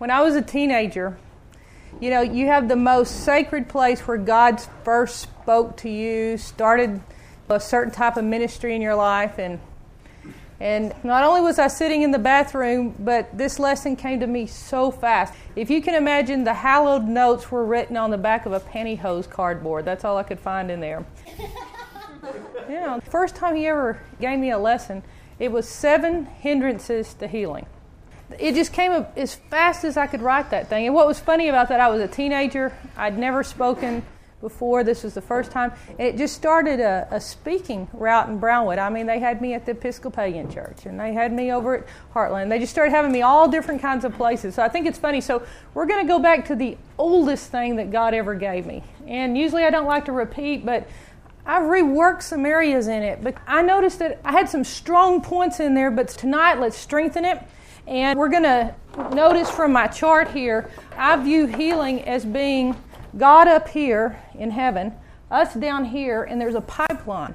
when I was a teenager, you know, you have the most sacred place where God first spoke to you, started a certain type of ministry in your life, and and not only was I sitting in the bathroom, but this lesson came to me so fast. If you can imagine, the hallowed notes were written on the back of a pantyhose cardboard. That's all I could find in there. yeah, first time he ever gave me a lesson, it was seven hindrances to healing it just came up as fast as I could write that thing. And what was funny about that, I was a teenager. I'd never spoken before. This was the first time. And it just started a, a, speaking route in Brownwood. I mean, they had me at the Episcopalian Church and they had me over at Heartland. They just started having me all different kinds of places. So I think it's funny. So we're going to go back to the oldest thing that God ever gave me. And usually I don't like to repeat, but I've reworked some areas in it. But I noticed that I had some strong points in there, but tonight let's strengthen it. And we're going to notice from my chart here, I view healing as being God up here in heaven, us down here, and there's a pipeline.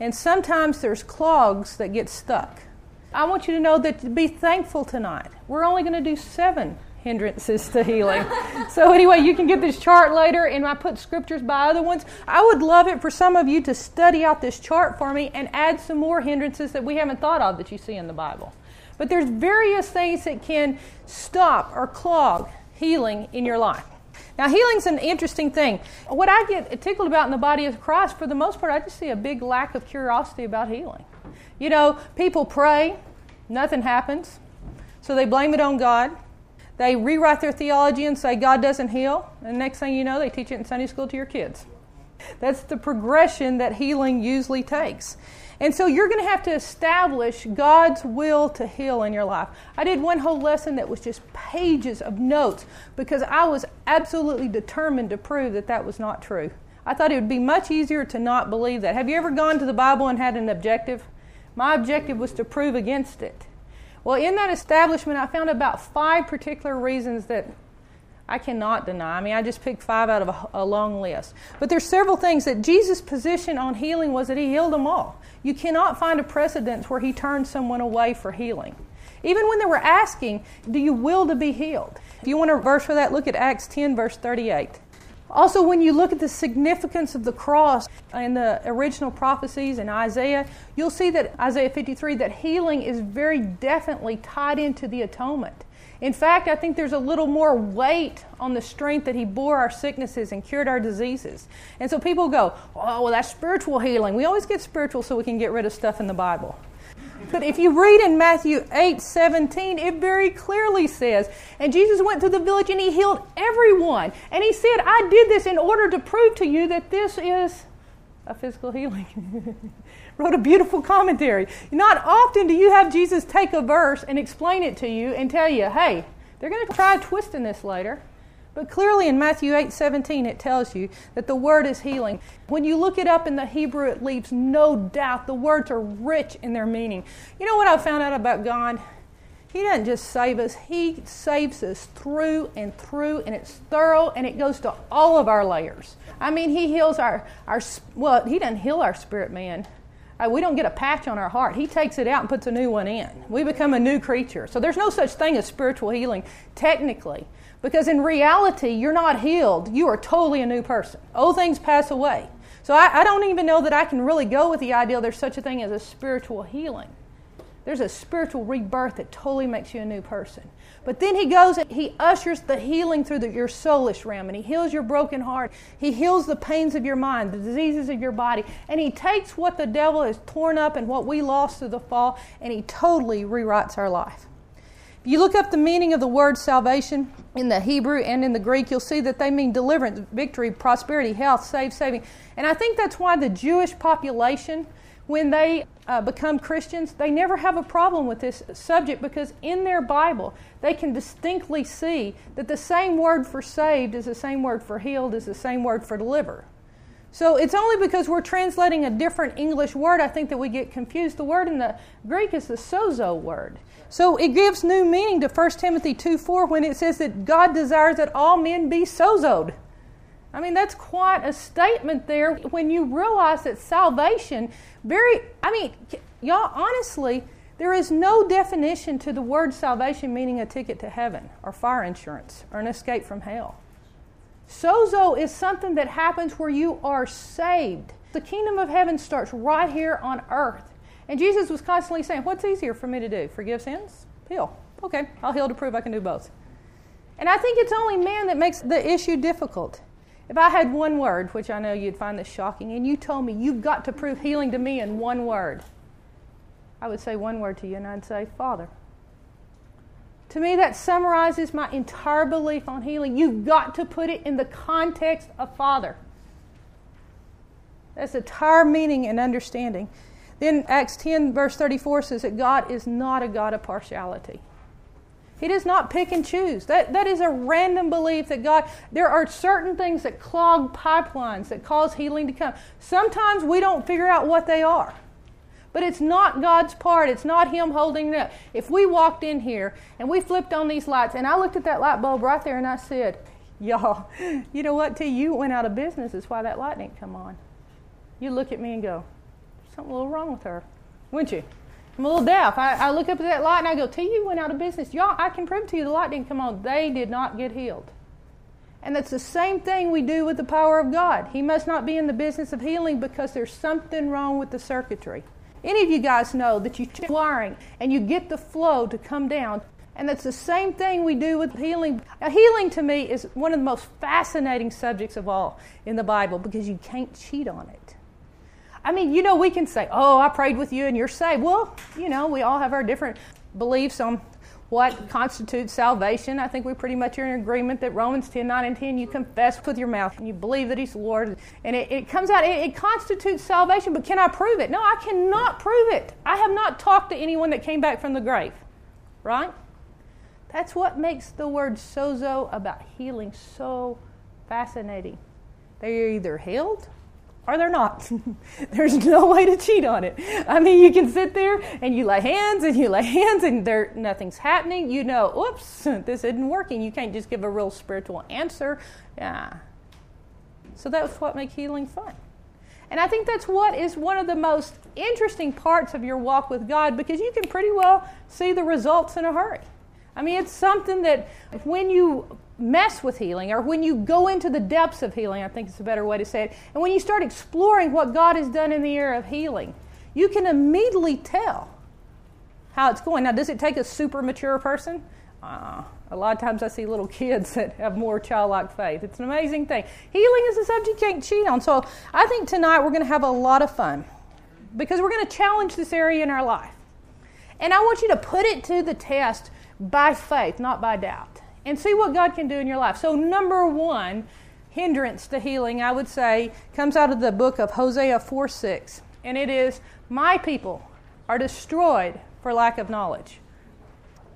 And sometimes there's clogs that get stuck. I want you to know that to be thankful tonight. We're only going to do seven hindrances to healing. so, anyway, you can get this chart later, and I put scriptures by other ones. I would love it for some of you to study out this chart for me and add some more hindrances that we haven't thought of that you see in the Bible. But there's various things that can stop or clog healing in your life. Now, healing's an interesting thing. What I get tickled about in the body of Christ, for the most part, I just see a big lack of curiosity about healing. You know, people pray, nothing happens, so they blame it on God. They rewrite their theology and say God doesn't heal, and next thing you know, they teach it in Sunday school to your kids. That's the progression that healing usually takes. And so you're going to have to establish God's will to heal in your life. I did one whole lesson that was just pages of notes because I was absolutely determined to prove that that was not true. I thought it would be much easier to not believe that. Have you ever gone to the Bible and had an objective? My objective was to prove against it. Well, in that establishment, I found about five particular reasons that I cannot deny. I mean, I just picked five out of a, a, long list. But there's several things that Jesus' position on healing was that he healed them all. You cannot find a precedent where he turned someone away for healing. Even when they were asking, Do you will to be healed? If you want a verse for that, look at Acts 10, verse 38. Also, when you look at the significance of the cross in the original prophecies in Isaiah, you'll see that Isaiah 53 that healing is very definitely tied into the atonement. In fact, I think there's a little more weight on the strength that He bore our sicknesses and cured our diseases. And so people go, oh, well, that's spiritual healing. We always get spiritual so we can get rid of stuff in the Bible. But if you read in Matthew 8 17, it very clearly says, And Jesus went through the village and he healed everyone. And he said, I did this in order to prove to you that this is a physical healing. wrote a beautiful commentary. Not often do you have Jesus take a verse and explain it to you and tell you, hey, they're going to try twisting this later. But clearly in Matthew 8 17, it tells you that the word is healing. When you look it up in the Hebrew, it leaves no doubt the words are rich in their meaning. You know what I found out about God? He doesn't just save us, He saves us through and through, and it's thorough and it goes to all of our layers. I mean, He heals our, our well, He doesn't heal our spirit man. Uh, we don't get a patch on our heart. He takes it out and puts a new one in. We become a new creature. So there's no such thing as spiritual healing, technically, because in reality, you're not healed. You are totally a new person. Old things pass away. So I, I don't even know that I can really go with the idea there's such a thing as a spiritual healing. There's a spiritual rebirth that totally makes you a new person. But then he goes and he ushers the healing through the, your soulish realm and he heals your broken heart. He heals the pains of your mind, the diseases of your body. And he takes what the devil has torn up and what we lost through the fall and he totally rewrites our life. If you look up the meaning of the word salvation in the Hebrew and in the Greek, you'll see that they mean deliverance, victory, prosperity, health, save, saving. And I think that's why the Jewish population when they uh, become Christians, they never have a problem with this subject because in their Bible, they can distinctly see that the same word for saved is the same word for healed, is the same word for deliver. So it's only because we're translating a different English word, I think, that we get confused. The word in the Greek is the sozo word. So it gives new meaning to 1 Timothy 2 4 when it says that God desires that all men be sozoed. I mean, that's quite a statement there when you realize that salvation, very, I mean, y'all, honestly, There is no definition to the word salvation meaning a ticket to heaven or fire insurance or an escape from hell. Sozo is something that happens where you are saved. The kingdom of heaven starts right here on earth. And Jesus was constantly saying, What's easier for me to do? Forgive sins? Heal. Okay, I'll heal to prove I can do both. And I think it's only man that makes the issue difficult. If I had one word, which I know you'd find this shocking, and you told me you've got to prove healing to me in one word, I would say one word to you, and I'd say, Father. To me, that summarizes my entire belief on healing. You've got to put it in the context of Father. That's the entire meaning and understanding. Then Acts 10, verse 34 says that God is not a God of partiality. He does not pick and choose. That, that is a random belief that God, there are certain things that clog pipelines that cause healing to come. Sometimes we don't figure out what they are. But it's not God's part. It's not Him holding it up. If we walked in here and we flipped on these lights, and I looked at that light bulb right there and I said, Y'all, you know what? Till you went out of business is why that light didn't come on. You look at me and go, something a little wrong with her, wouldn't you? I'm a little deaf. I, I look up at that light and I go, you went out of business. Y'all, I can prove to you the light didn't come on. They did not get healed. And that's the same thing we do with the power of God. He must not be in the business of healing because there's something wrong with the circuitry. Any of you guys know that you check wiring and you get the flow to come down. And that's the same thing we do with healing. Now, healing to me is one of the most fascinating subjects of all in the Bible because you can't cheat on it. I mean, you know, we can say, oh, I prayed with you and you're saved. Well, you know, we all have our different beliefs on what constitutes salvation. I think we pretty much are in agreement that Romans 10 9 and 10, you confess with your mouth and you believe that He's Lord. And it, it comes out, it, it, constitutes salvation, but can I prove it? No, I cannot prove it. I have not talked to anyone that came back from the grave, right? That's what makes the word sozo about healing so fascinating. They're either healed or they're not. There's no way to cheat on it. I mean, you can sit there and you lay hands and you lay hands and there nothing's happening. You know, oops, this isn't working. You can't just give a real spiritual answer. Yeah. So that's what makes healing fun. And I think that's what is one of the most interesting parts of your walk with God because you can pretty well see the results in a hurry. I mean, it's something that when you mess with healing or when you go into the depths of healing, I think it's a better way to say it, and when you start exploring what God has done in the area of healing, you can immediately tell how it's going. Now, does it take a super mature person? Uh, a lot of times I see little kids that have more childlike faith. It's an amazing thing. Healing is a subject you can't cheat on. So I think tonight we're going to have a lot of fun because we're going to challenge this area in our life. And I want you to put it to the test by faith, not by doubt and see what God can do in your life. So, number one hindrance to healing, I would say, comes out of the book of Hosea 4 6. And it is, My people are destroyed for lack of knowledge.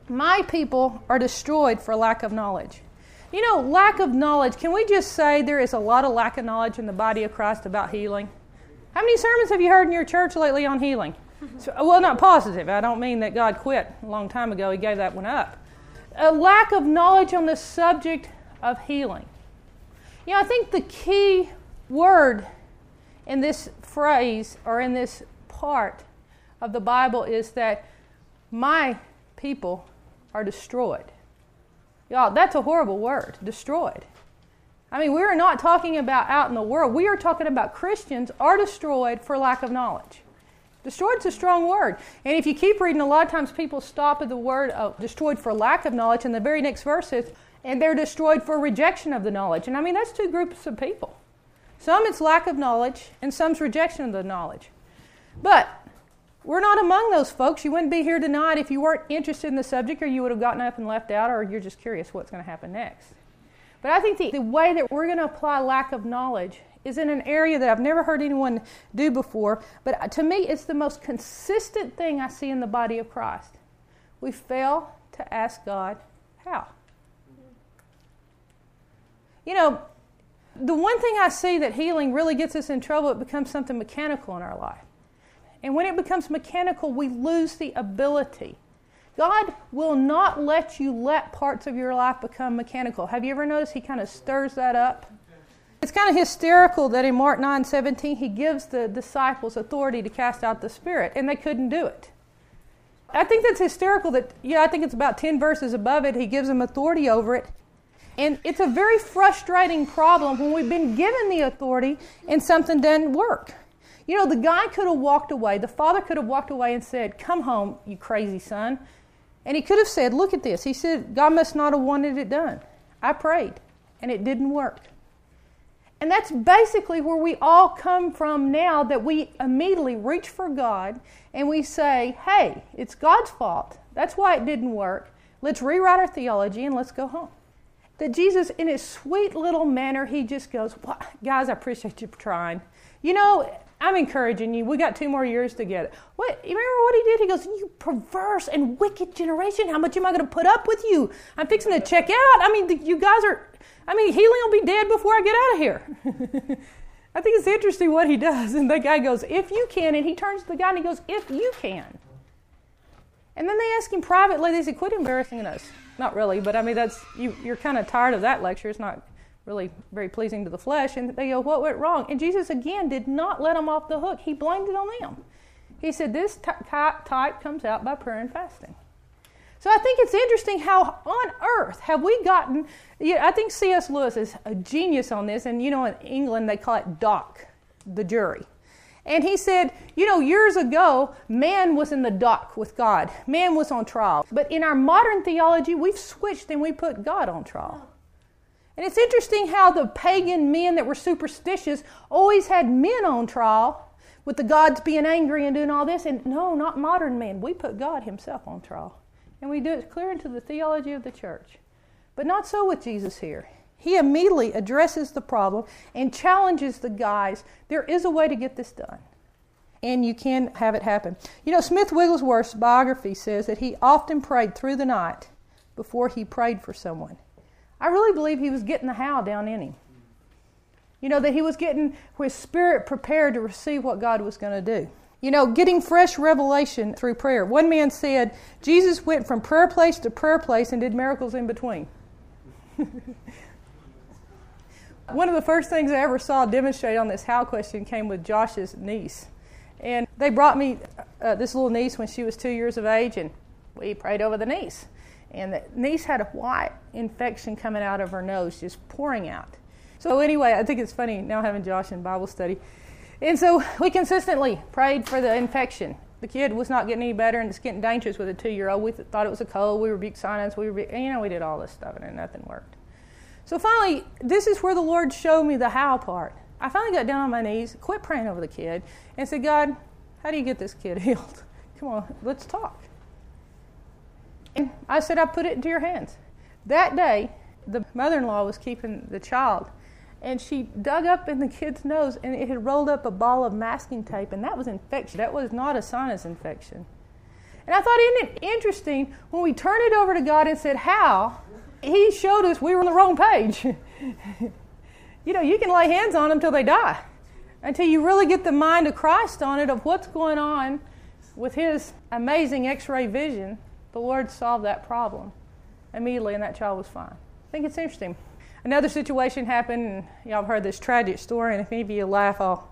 My people are destroyed for lack of knowledge. You know, lack of knowledge, can we just say there is a lot of lack of knowledge in the body of Christ about healing? How many sermons have you heard in your church lately on healing? So, well, not positive. I don't mean that God quit a long time ago. He gave that one up a lack of knowledge on the subject of healing. You know, I think the key word in this phrase or in this part of the Bible is that my people are destroyed. Y'all, that's a horrible word, destroyed. I mean, we are not talking about out in the world. We are talking about Christians are destroyed for lack of knowledge. Destroyed's a strong word. And if you keep reading, a lot of times people stop at the word of destroyed for lack of knowledge, and the very next verse is, and they're destroyed for rejection of the knowledge. And I mean, that's two groups of people. Some it's lack of knowledge, and some's rejection of the knowledge. But we're not among those folks. You wouldn't be here tonight if you weren't interested in the subject, or you would have gotten up and left out, or you're just curious what's going to happen next. But I think the, the way that we're going to apply lack of knowledge is in an area that I've never heard anyone do before, but to me, it's the most consistent thing I see in the body of Christ. We fail to ask God how. You know, the one thing I see that healing really gets us in trouble, it becomes something mechanical in our life. And when it becomes mechanical, we lose the ability. God will not let you let parts of your life become mechanical. Have you ever noticed He kind of stirs that up? It's kind of hysterical that in Mark 9 17, he gives the disciples authority to cast out the spirit, and they couldn't do it. I think that's hysterical that, yeah, I think it's about 10 verses above it. He gives them authority over it. And it's a very frustrating problem when we've been given the authority and something doesn't work. You know, the guy could have walked away, the father could have walked away and said, Come home, you crazy son. And he could have said, Look at this. He said, God must not have wanted it done. I prayed, and it didn't work. And that's basically where we all come from now that we immediately reach for God and we say, hey, it's God's fault. That's why it didn't work. Let's rewrite our theology and let's go home. That Jesus, in his sweet little manner, he just goes, guys, I appreciate you trying. You know, I'm encouraging you. We got two more years together. What? You remember what he did? He goes, "You perverse and wicked generation! How much am I going to put up with you? I'm fixing to check out. I mean, you guys are I mean, healing will be dead before I get out of here. I think it's interesting what he does. And the guy goes, If you can. And he turns to the guy and he goes, If you can. And then they ask him privately, they say, Quit embarrassing us. Not really, but I mean, that's you, you're kind of tired of that lecture. It's not really very pleasing to the flesh. And they go, What went wrong? And Jesus, again, did not let them off the hook. He blamed it on them. He said, This type comes out by prayer and fasting. So I think it's interesting how on earth have we gotten. I think C.S. Lewis is a genius on this, and you know, in England they call it dock, the jury. And he said, you know, years ago, man was in the dock with God, man was on trial. But in our modern theology, we've switched and we put God on trial. And it's interesting how the pagan men that were superstitious always had men on trial, with the gods being angry and doing all this. And no, not modern men. We put God Himself on trial and we do it clear into the theology of the church. But not so with Jesus here. He immediately addresses the problem and challenges the guys. There is a way to get this done, and you can have it happen. You know, Smith Wigglesworth's biography says that he often prayed through the night before he prayed for someone. I really believe he was getting the how down in him. You know, that he was getting his spirit prepared to receive what God was going to do. You know, getting fresh revelation through prayer. One man said Jesus went from prayer place to prayer place and did miracles in between. One of the first things I ever saw demonstrated on this how question came with Josh's niece. And they brought me uh, this little niece when she was two years of age, and we prayed over the niece. And the niece had a white infection coming out of her nose, just pouring out. So, anyway, I think it's funny now having Josh in Bible study. And so we consistently prayed for the infection. The kid was not getting any better and it's getting dangerous with a two year old. We th- thought it was a cold. We rebuked sinus. We rebuked, you know, we did all this stuff and nothing worked. So finally, this is where the Lord showed me the how part. I finally got down on my knees, quit praying over the kid, and said, God, how do you get this kid healed? Come on, let's talk. And I said, I put it into your hands. That day, the mother in law was keeping the child and she dug up in the kid's nose and it had rolled up a ball of masking tape and that was infection. That was not a sinus infection. And i thought isn't it interesting when we turned it over to god and said how he showed us we were on the wrong page? You know you can lay hands on them until they die until you really get the mind of christ on it of what's going on with his amazing x-ray vision the lord solved that problem immediately and that child was fine i think it's interesting another situation happened, and y'all have heard this tragic story, and if any of you laugh, I'll,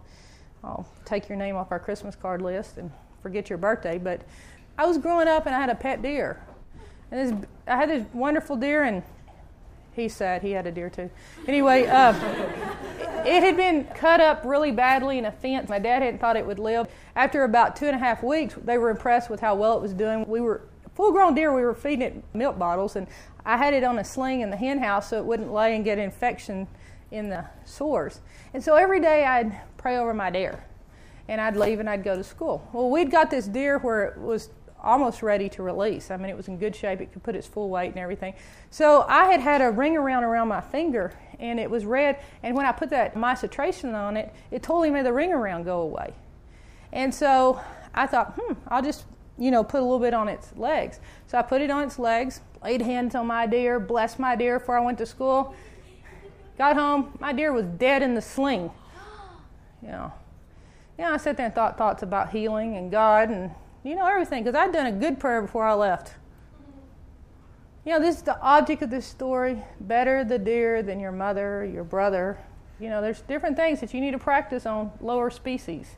I'll take your name off our Christmas card list and forget your birthday. But I was growing up and I had a pet deer. And this, I had this wonderful deer, and he said he had a deer too. Anyway, uh, it had been cut up really badly in a fence. My dad hadn't thought it would live. After about two and a half weeks, they were impressed with how well it was doing. We were full grown deer, we were feeding it milk bottles, and I had it on a sling in the hen house so it wouldn't lay and get infection in the sores. And so every day I'd pray over my deer, and I'd leave and I'd go to school. Well, we'd got this deer where it was almost ready to release. I mean, it was in good shape. It could put its full weight and everything. So I had had a ring around around my finger, and it was red. And when I put that Mycitracin on it, it totally made the ring around go away. And so I thought, hmm, I'll just you know, put a little bit on its legs. So I put it on its legs, laid hands on my deer, blessed my deer before I went to school. Got home, my deer was dead in the sling. You know, you know, I sat there and thought thoughts about healing and God and you know everything because I'd done a good prayer before I left. You know, this is the object of this story. Better the deer than your mother, your brother. You know, there's different things that you need to practice on lower species.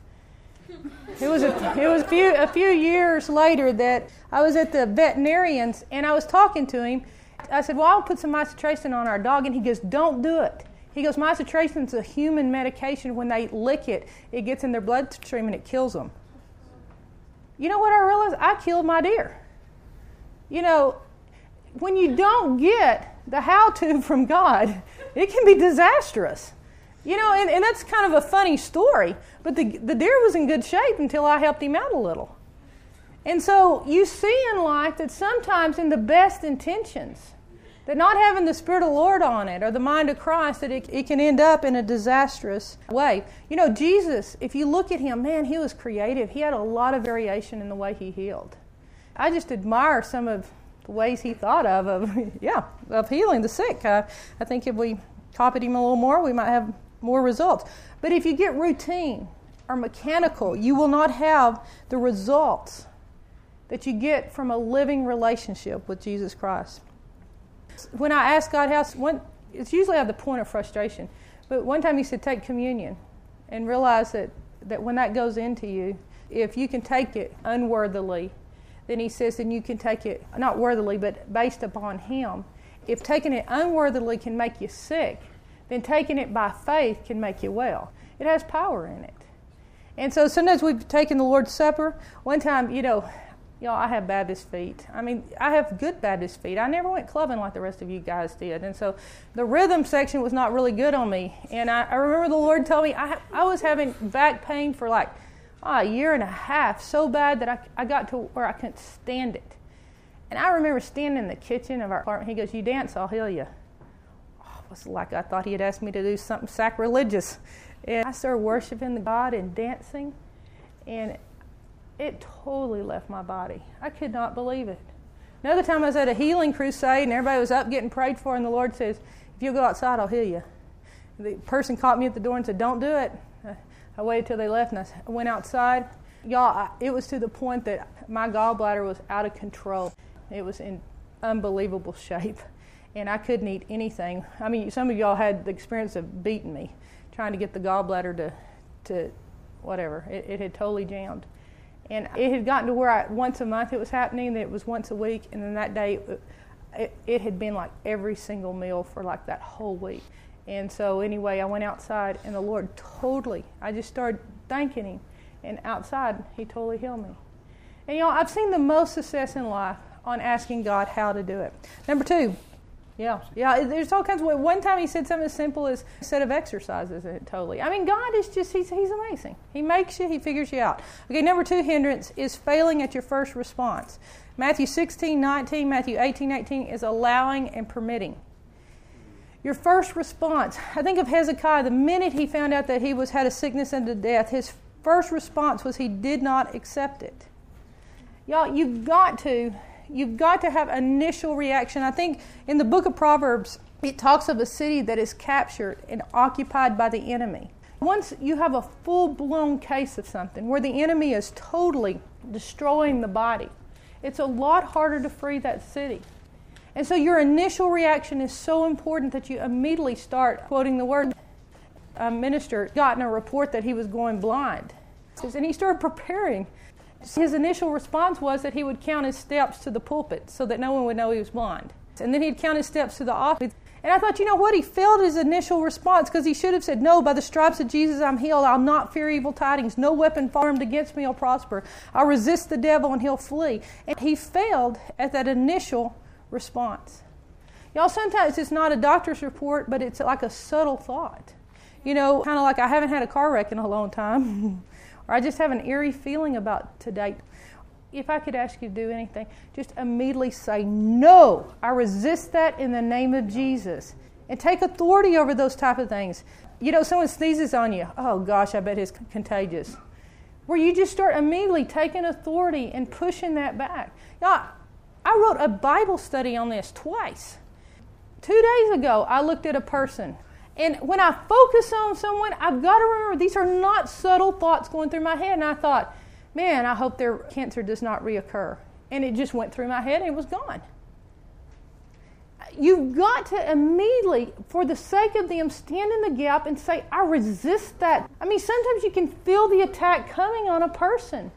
It was a, it was a few a few years later that I was at the veterinarian's and I was talking to him. I said, "Well, I'll put some Mycitracin on our dog," and he goes, "Don't do it." He goes, "Mycitracin is a human medication. When they lick it, it gets in their bloodstream and it kills them." You know what I realized? I killed my deer. You know, when you don't get the how-to from God, it can be disastrous. You know, and, and that's kind of a funny story, but the, the deer was in good shape until I helped him out a little. And so you see in life that sometimes in the best intentions, that not having the Spirit of the Lord on it or the mind of Christ, that it, it can end up in a disastrous way. You know, Jesus, if you look at him, man, he was creative. He had a lot of variation in the way he healed. I just admire some of the ways he thought of, of yeah, of healing the sick. Uh, I think if we copied him a little more, we might have more results. But if you get routine or mechanical, you will not have the results that you get from a living relationship with Jesus Christ. When I ask God how, it's usually at the point of frustration. But one time he said, take communion and realize that, that when that goes into you, if you can take it unworthily, then he says, then you can take it, not worthily, but based upon him. If taking it unworthily can make you sick, then taking it by faith can make you well. It has power in it. And so sometimes we've taken the Lord's Supper. One time, you know, y'all, I have Baptist feet. I mean, I have good Baptist feet. I never went clubbing like the rest of you guys did. And so the rhythm section was not really good on me. And I, I remember the Lord told me I, I was having back pain for like oh, a year and a half, so bad that I, I got to where I couldn't stand it. And I remember standing in the kitchen of our apartment. He goes, You dance, I'll heal you was like I thought he had asked me to do something sacrilegious. And I started worshiping the God and dancing, and it totally left my body. I could not believe it. Another time I was at a healing crusade, and everybody was up getting prayed for, and the Lord says, If you'll go outside, I'll heal you. The person caught me at the door and said, Don't do it. I waited till they left, and I went outside. Y'all, it was to the point that my gallbladder was out of control. It was in unbelievable shape and I couldn't eat anything. I mean, some of y'all had the experience of beating me, trying to get the gallbladder to, to whatever. It, it had totally jammed. And it had gotten to where I, once a month it was happening, that it was once a week, and then that day it, it had been like every single meal for like that whole week. And so, anyway, I went outside, and the Lord totally, I just started thanking Him. And outside, He totally healed me. And know, I've seen the most success in life on asking God how to do it. Number two, yeah, yeah. There's all kinds of. One time he said something as simple as a set of exercises. It totally. I mean, God is just, he's, he's amazing. He makes you, he figures you out. Okay, number two hindrance is failing at your first response. Matthew 16, 19, Matthew 18, 18 is allowing and permitting. Your first response. I think of Hezekiah. The minute he found out that he was had a sickness and unto death, his first response was he did not accept it. Y'all, you've got to You've got to have initial reaction. I think in the book of Proverbs, it talks of a city that is captured and occupied by the enemy. Once you have a full blown case of something where the enemy is totally destroying the body, it's a lot harder to free that city. And so your initial reaction is so important that you immediately start quoting the word. A minister gotten a report that he was going blind. And he started preparing his initial response was that he would count his steps to the pulpit so that no one would know he was blind. And then he'd count his steps to the office. And I thought, you know what? He failed his initial response because he should have said, No, by the stripes of Jesus I'm healed. I'll not fear evil tidings. No weapon formed against me will prosper. I'll resist the devil and he'll flee. And he failed at that initial response. Y'all, sometimes it's not a doctor's report, but it's like a subtle thought. You know, kind of like I haven't had a car wreck in a long time. or I just have an eerie feeling about today. If I could ask you to do anything, just immediately say, No, I resist that in the name of Jesus. And take authority over those type of things. You know, someone sneezes on you. Oh gosh, I bet it's contagious. Where you just start immediately taking authority and pushing that back. Now, I wrote a Bible study on this twice. Two days ago, I looked at a person and when I focus on someone, I've got to remember these are not subtle thoughts going through my head. And I thought, man, I hope their cancer does not reoccur. And it just went through my head and it was gone. you've got to immediately, for the sake of them, stand in the gap and say, I resist that. I mean, sometimes you can feel the attack coming on a person.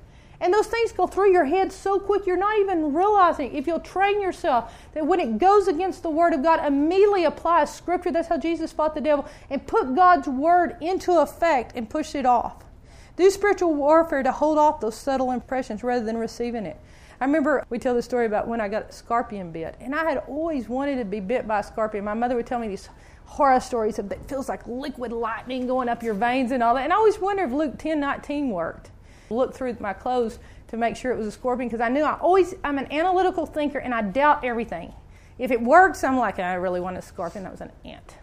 And those things go through your head so quick you're not even realizing. If you'll train yourself that when it goes against the Word of God, immediately apply Scripture. That's how Jesus fought the devil. And put God's Word into effect and push it off. Do spiritual warfare to hold off those subtle impressions rather than receiving it. I remember we tell the story about when I got a scorpion bit, and I had always wanted to be bit by a scorpion. My mother would tell me these horror stories of that feels like liquid lightning going up your veins and all that. And I always wondered if Luke 10 19 worked. Look through my clothes to make sure it was a scorpion because I knew I always, I'm an analytical thinker and I doubt everything. If it works, I'm like, I really want a scorpion. That was an ant.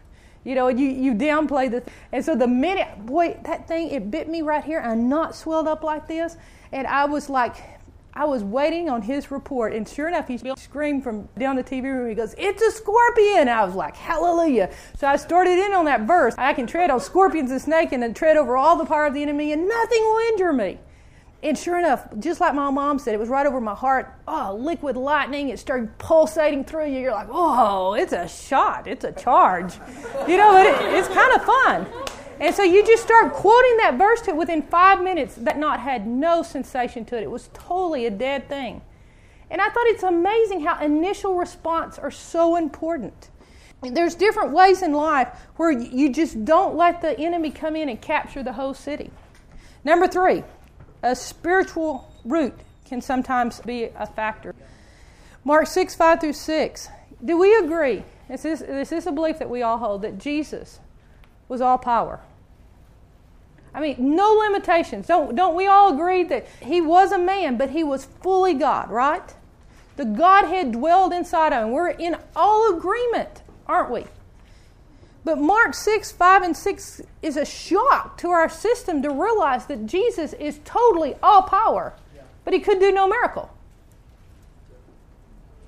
You know, you, you downplay the. Th- and so the minute, boy, that thing, it bit me right here. I'm not swelled up like this. And I was like, I was waiting on his report, and sure enough, he screamed from down the TV room. He goes, It's a scorpion! I was like, Hallelujah. So I started in on that verse. I can tread on scorpions and snakes and tread over all the power of the enemy, and nothing will injure me. And sure enough, just like my mom said, it was right over my heart. Oh, liquid lightning. It started pulsating through you. You're like, oh, it's a shot. It's a charge. You know, it, it's kind of fun. And so you just start quoting that verse to it within five minutes. That knot had no sensation to it. It was totally a dead thing. And I thought it's amazing how initial response are so important. There's different ways in life where you just don't let the enemy come in and capture the whole city. Number three, a spiritual root can sometimes be a factor. Mark 6, 5 through 6. Do we agree? Is this, is this a belief that we all hold that Jesus was all power? I mean, no limitations. Don't, don't we all agree that he was a man, but he was fully God, right? The Godhead dwelled inside of him. We're in all agreement, aren't we? But Mark 6, 5, and 6 is a shock to our system to realize that Jesus is totally all power, but he could do no miracle.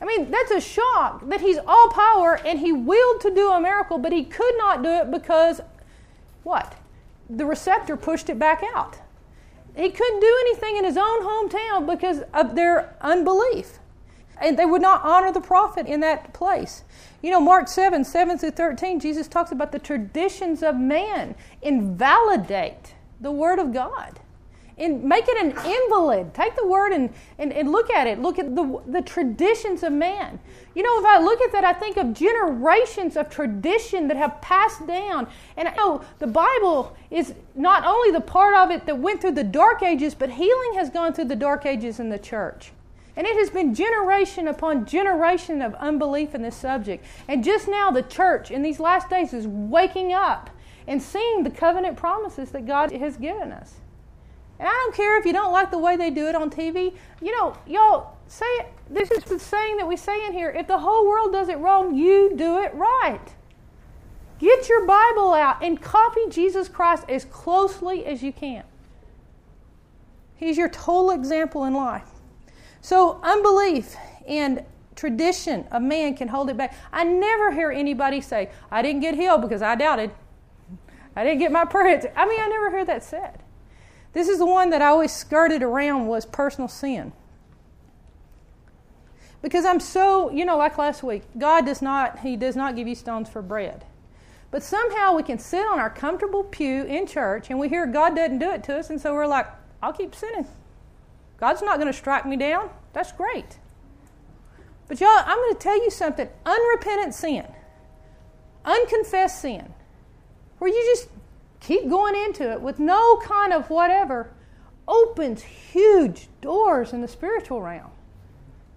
I mean, that's a shock that he's all power and he willed to do a miracle, but he could not do it because what? the receptor pushed it back out. He couldn't do anything in his own hometown because of their unbelief. And they would not honor the prophet in that place. You know, Mark 7, 7 through 13, Jesus talks about the traditions of man invalidate the word of God and make it an invalid. Take the word and, and, and look at it. Look at the, the traditions of man. You know, if I look at that, I think of generations of tradition that have passed down. And I know the Bible is not only the part of it that went through the dark ages, but healing has gone through the dark ages in the church. And it has been generation upon generation of unbelief in this subject. And just now, the church in these last days is waking up and seeing the covenant promises that God has given us. And I don't care if you don't like the way they do it on TV. You know, y'all say it. This is the saying that we say in here. If the whole world does it wrong, you do it right. Get your Bible out and copy Jesus Christ as closely as you can. He's your total example in life. So, unbelief and tradition of man can hold it back. I never hear anybody say, I didn't get healed because I doubted. I didn't get my prayer. I mean, I never hear that said. This is the one that I always skirted around was personal sin. Because I'm so, you know, like last week, God does not, He does not give you stones for bread. But somehow we can sit on our comfortable pew in church and we hear God doesn't do it to us, and so we're like, I'll keep sinning. God's not going to strike me down. That's great. But y'all, I'm going to tell you something unrepentant sin, unconfessed sin, where you just keep going into it with no kind of whatever opens huge doors in the spiritual realm.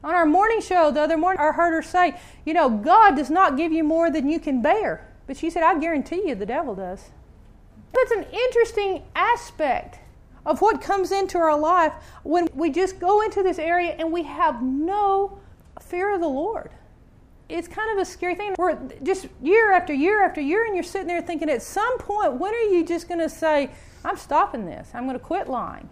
On our morning show the other morning, I heard her say, You know, God does not give you more than you can bear. But she said, I guarantee you the devil does. That's an interesting aspect of what comes into our life when we just go into this area and we have no fear of the Lord it's kind of a scary thing. Where just year after year after year, and you're sitting there thinking, at some point, when are you just going to say, I'm stopping this? I'm going to quit lying.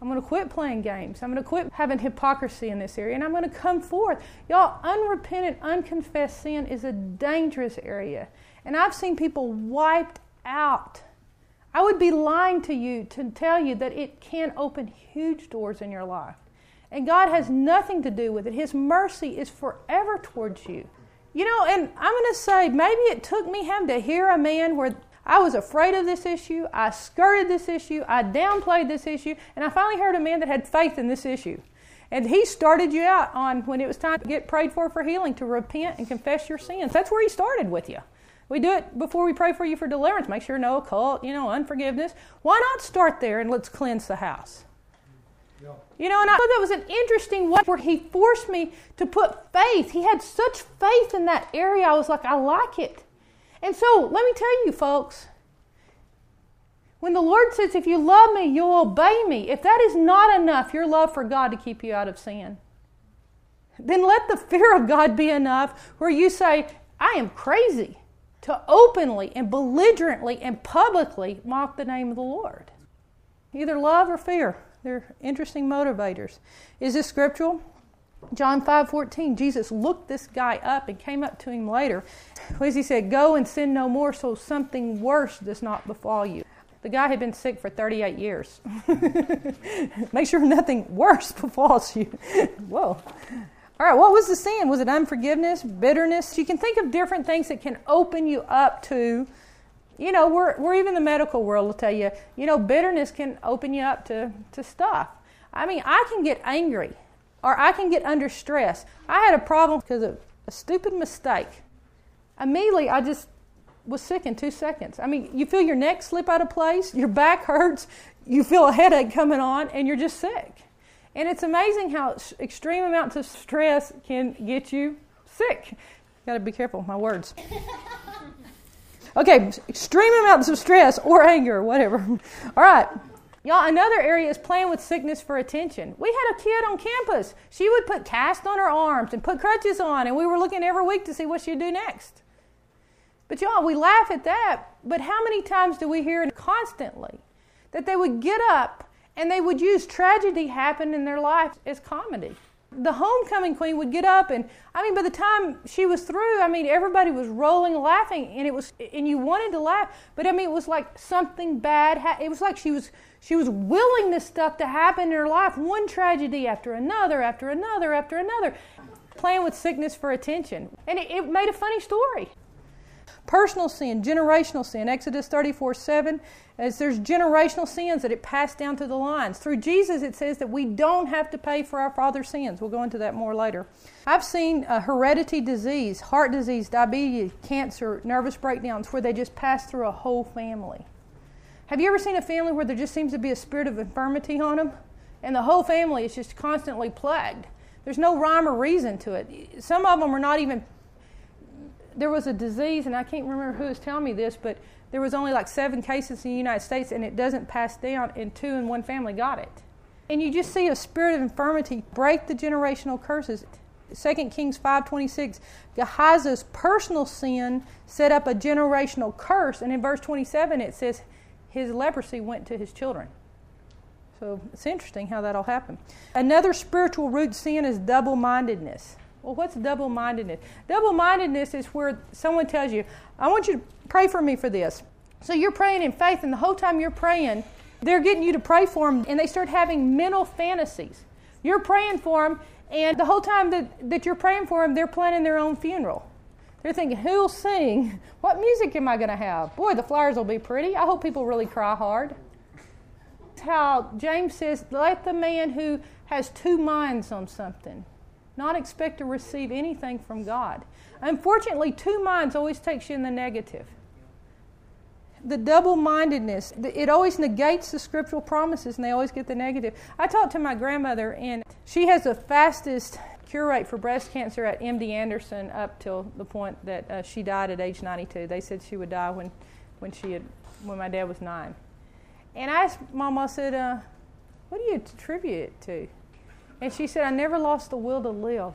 I'm going to quit playing games. I'm going to quit having hypocrisy in this area, and I'm going to come forth. Y'all, unrepentant, unconfessed sin is a dangerous area. And I've seen people wiped out. I would be lying to you to tell you that it can open huge doors in your life. And God has nothing to do with it. His mercy is forever towards you. You know, and I'm going to say maybe it took me having to hear a man where I was afraid of this issue, I skirted this issue, I downplayed this issue, and I finally heard a man that had faith in this issue. And he started you out on when it was time to get prayed for for healing, to repent and confess your sins. That's where he started with you. We do it before we pray for you for deliverance. Make sure no occult, you know, unforgiveness. Why not start there and let's cleanse the house? Yeah. You know, and I thought that was an interesting way where he forced me to put faith. He had such faith in that area. I was like, I like it. And so let me tell you, folks, when the Lord says, If you love me, you'll obey me, if that is not enough, your love for God to keep you out of sin, then let the fear of God be enough where you say, I am crazy to openly and belligerently and publicly mock the name of the Lord. Either love or fear. They're interesting motivators. Is this scriptural? John 5 14, Jesus looked this guy up and came up to him later. As he said, Go and sin no more so something worse does not befall you. The guy had been sick for 38 years. Make sure nothing worse befalls you. Whoa. All right, what was the sin? Was it unforgiveness, bitterness? You can think of different things that can open you up to, you know, we're, we're even the medical world will tell you, you know, bitterness can open you up to, to stuff. I mean, I can get angry or I can get under stress. I had a problem because of a stupid mistake. Immediately, I just was sick in two seconds. I mean, you feel your neck slip out of place, your back hurts, you feel a headache coming on, and you're just sick. And it's amazing how extreme amounts of stress can get you sick. Got to be careful with my words. Okay, extreme amounts of stress or anger, whatever. All right. Y'all, another area is playing with sickness for attention. We had a kid on campus. She would put casts on her arms and put crutches on, and we were looking every week to see what she'd do next. But y'all, we laugh at that, but how many times do we hear constantly that they would get up and they would use tragedy happen in their life as comedy? the homecoming queen would get up and i mean by the time she was through i mean everybody was rolling laughing and it was and you wanted to laugh but i mean it was like something bad ha- it was like she was she was willing this stuff to happen in her life, one tragedy after another, after another, after another, playing with sickness for attention. And it, it made a funny story. Personal sin, generational sin. Exodus 34 7, as there's generational sins that it passed down through the lines. Through Jesus, it says that we don't have to pay for our father's sins. We'll go into that more later. I've seen a heredity disease, heart disease, diabetes, cancer, nervous breakdowns, where they just pass through a whole family. Have you ever seen a family where there just seems to be a spirit of infirmity on them? And the whole family is just constantly plagued. There's no rhyme or reason to it. Some of them are not even. There was a disease, and I can't remember who was telling me this, but there was only like seven cases in the United States, and it doesn't pass down, and two in one family got it. And you just see a spirit of infirmity break the generational curses. 2 Kings 5:26 Gehazi's personal sin set up a generational curse and in verse 27 it says his leprosy went to his children. So it's interesting how that all happened. Another spiritual root sin is double mindedness. Well, what's double mindedness? Double mindedness is where someone tells you, I want you to pray for me for this. So you're praying in faith, and the whole time you're praying, they're getting you to pray for them, and they start having mental fantasies. You're praying for them, and the whole time that, that you're praying for them, they're planning their own funeral. They're thinking, who'll sing? What music am I going to have? Boy, the flowers will be pretty. I hope people really cry hard. That's How James says, let the man who has two minds on something not expect to receive anything from God. Unfortunately, two minds always takes you in the negative. The double mindedness, it always negates the scriptural promises and they always get the negative. I talked to my grandmother, and she has the fastest cure rate for breast cancer at MD Anderson up till the point that uh, she died at age 92. They said she would die when, when she had, when my dad was nine. And I asked Mama, I said, uh, "What do you attribute it to?" And she said, "I never lost the will to live."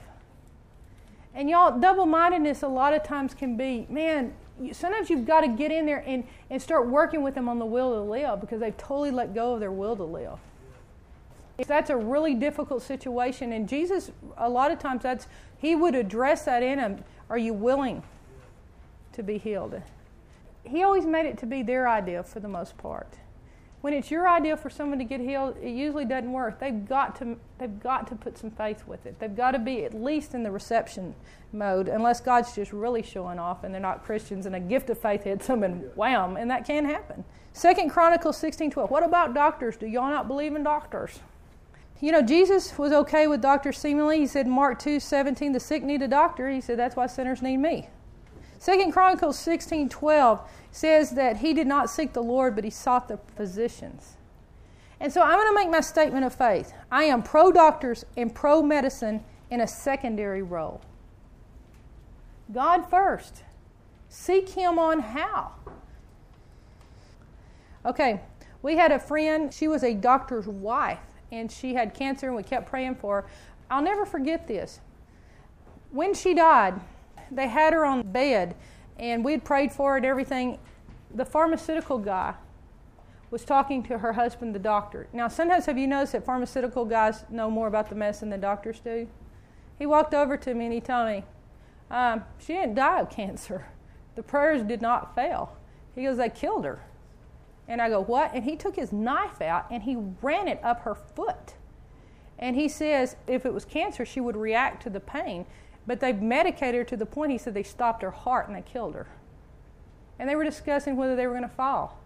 And y'all, double-mindedness a lot of times can be, man. Sometimes you've got to get in there and, and start working with them on the will to live because they've totally let go of their will to live. That's a really difficult situation, and Jesus, a lot of times, that's He would address that in them. Are you willing to be healed? He always made it to be their idea for the most part. When it's your idea for someone to get healed, it usually doesn't work. They've got to they've got to put some faith with it. They've got to be at least in the reception mode, unless God's just really showing off and they're not Christians and a gift of faith hits them and wham, and that can happen. Second Chronicles sixteen twelve. What about doctors? Do y'all not believe in doctors? You know, Jesus was okay with doctors seemingly. He said Mark two seventeen, the sick need a doctor. He said that's why sinners need me. Second Chronicles sixteen twelve says that he did not seek the Lord, but he sought the physicians. And so I'm going to make my statement of faith. I am pro doctors and pro medicine in a secondary role. God first. Seek Him on how. Okay, we had a friend, she was a doctor's wife, and she had cancer, and we kept praying for her. I'll never forget this. When she died, they had her on bed, and we had prayed for her and everything. The pharmaceutical guy was talking to her husband, the doctor. Now, sometimes have you noticed that pharmaceutical guys know more about the medicine than doctors do? He walked over to me and he told me, um, She didn't die of cancer. The prayers did not fail. He goes, They killed her. And I go, What? And he took his knife out and he ran it up her foot. And he says, If it was cancer, she would react to the pain. But they medicated her to the point he said they stopped her heart and they killed her. And they were discussing whether they were going to fall.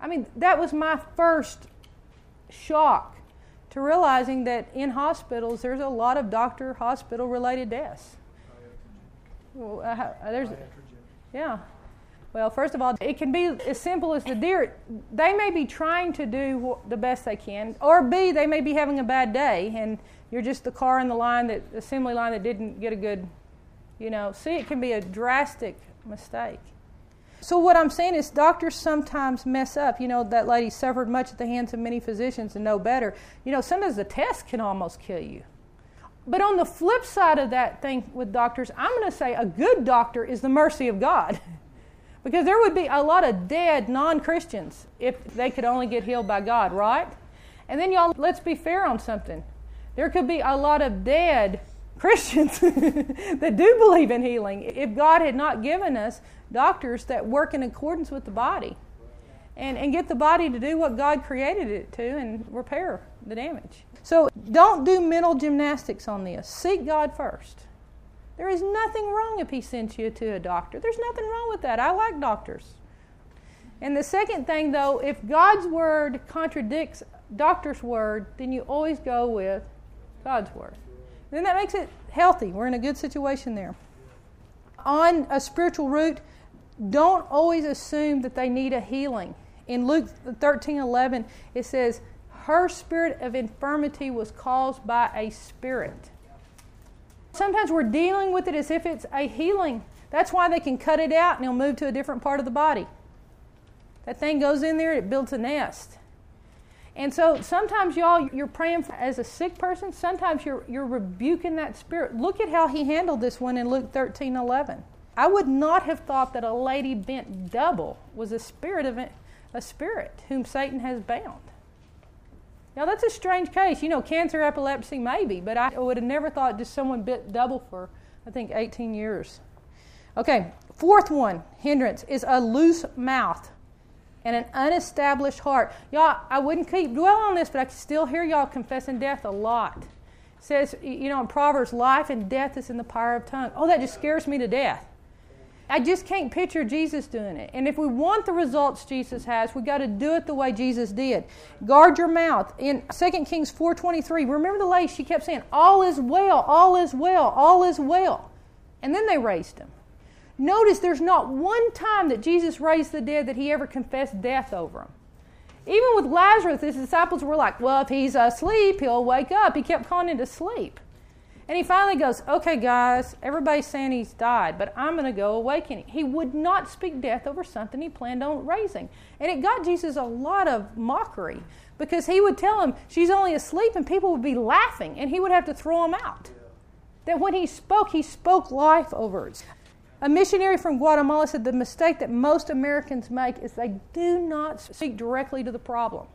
I mean, that was my first shock to realizing that in hospitals there's a lot of doctor hospital related deaths. Well, uh, there's, yeah. Well, first of all, it can be as simple as the deer. They may be trying to do the best they can, or B, they may be having a bad day, and you're just the car in the line that assembly line that didn't get a good, you know. See, it can be a drastic mistake. So what I'm saying is, doctors sometimes mess up. You know, that lady suffered much at the hands of many physicians and know better. You know, sometimes the test can almost kill you. But on the flip side of that thing with doctors, I'm going to say a good doctor is the mercy of God. because there would be a lot of dead non Christians if they could only get healed by God, right? And then, y'all, let's be fair on something. There could be a lot of dead Christians that do believe in healing if God had not given us doctors that work in accordance with the body and, and get the body to do what God created it to and repair the damage. So don't do mental gymnastics on this. Seek God first. There is nothing wrong if He sends you to a doctor. There's nothing wrong with that. I like doctors. And the second thing, though, if God's word contradicts doctor's word, then you always go with God's word. Then that makes it healthy. We're in a good situation there. On a spiritual root, don't always assume that they need a healing. In Luke 13 11, it says, Her spirit of infirmity was caused by a spirit. Sometimes we're dealing with it as if it's a healing. That's why they can cut it out and it'll move to a different part of the body. That thing goes in there, and it builds a nest. And so sometimes y'all you're praying for, as a sick person, sometimes you're you're rebuking that spirit. Look at how he handled this one in Luke 13, 11. I would not have thought that a lady bent double was a spirit of a spirit whom Satan has bound. Now that's a strange case. You know, cancer, epilepsy, maybe, but I would have never thought just someone bit double for I think 18 years. Okay, fourth one hindrance is a loose mouth and an unestablished heart. Y'all, I wouldn't keep dwell on this, but I can still hear y'all confessing death a lot. It says, you know, in Proverbs, life and death is in the power of tongue. Oh, that just scares me to death. I just can't picture Jesus doing it. And if we want the results Jesus has, we got to do it the way Jesus did. Guard your mouth. In 2 Kings 4:23, remember the lady she kept saying, "All is well, all is well, all is well." And then they raised him. Notice there's not one time that Jesus raised the dead that he ever confessed death over them. Even with Lazarus, his disciples were like, well, if he's asleep, he'll wake up. He kept calling him to sleep. And he finally goes, okay, guys, everybody's saying he's died, but I'm going to go awaken him. He would not speak death over something he planned on raising. And it got Jesus a lot of mockery because he would tell him she's only asleep and people would be laughing and he would have to throw them out. That when he spoke, he spoke life over it. A missionary from Guatemala said the mistake that most Americans make is they do not speak directly to the problem.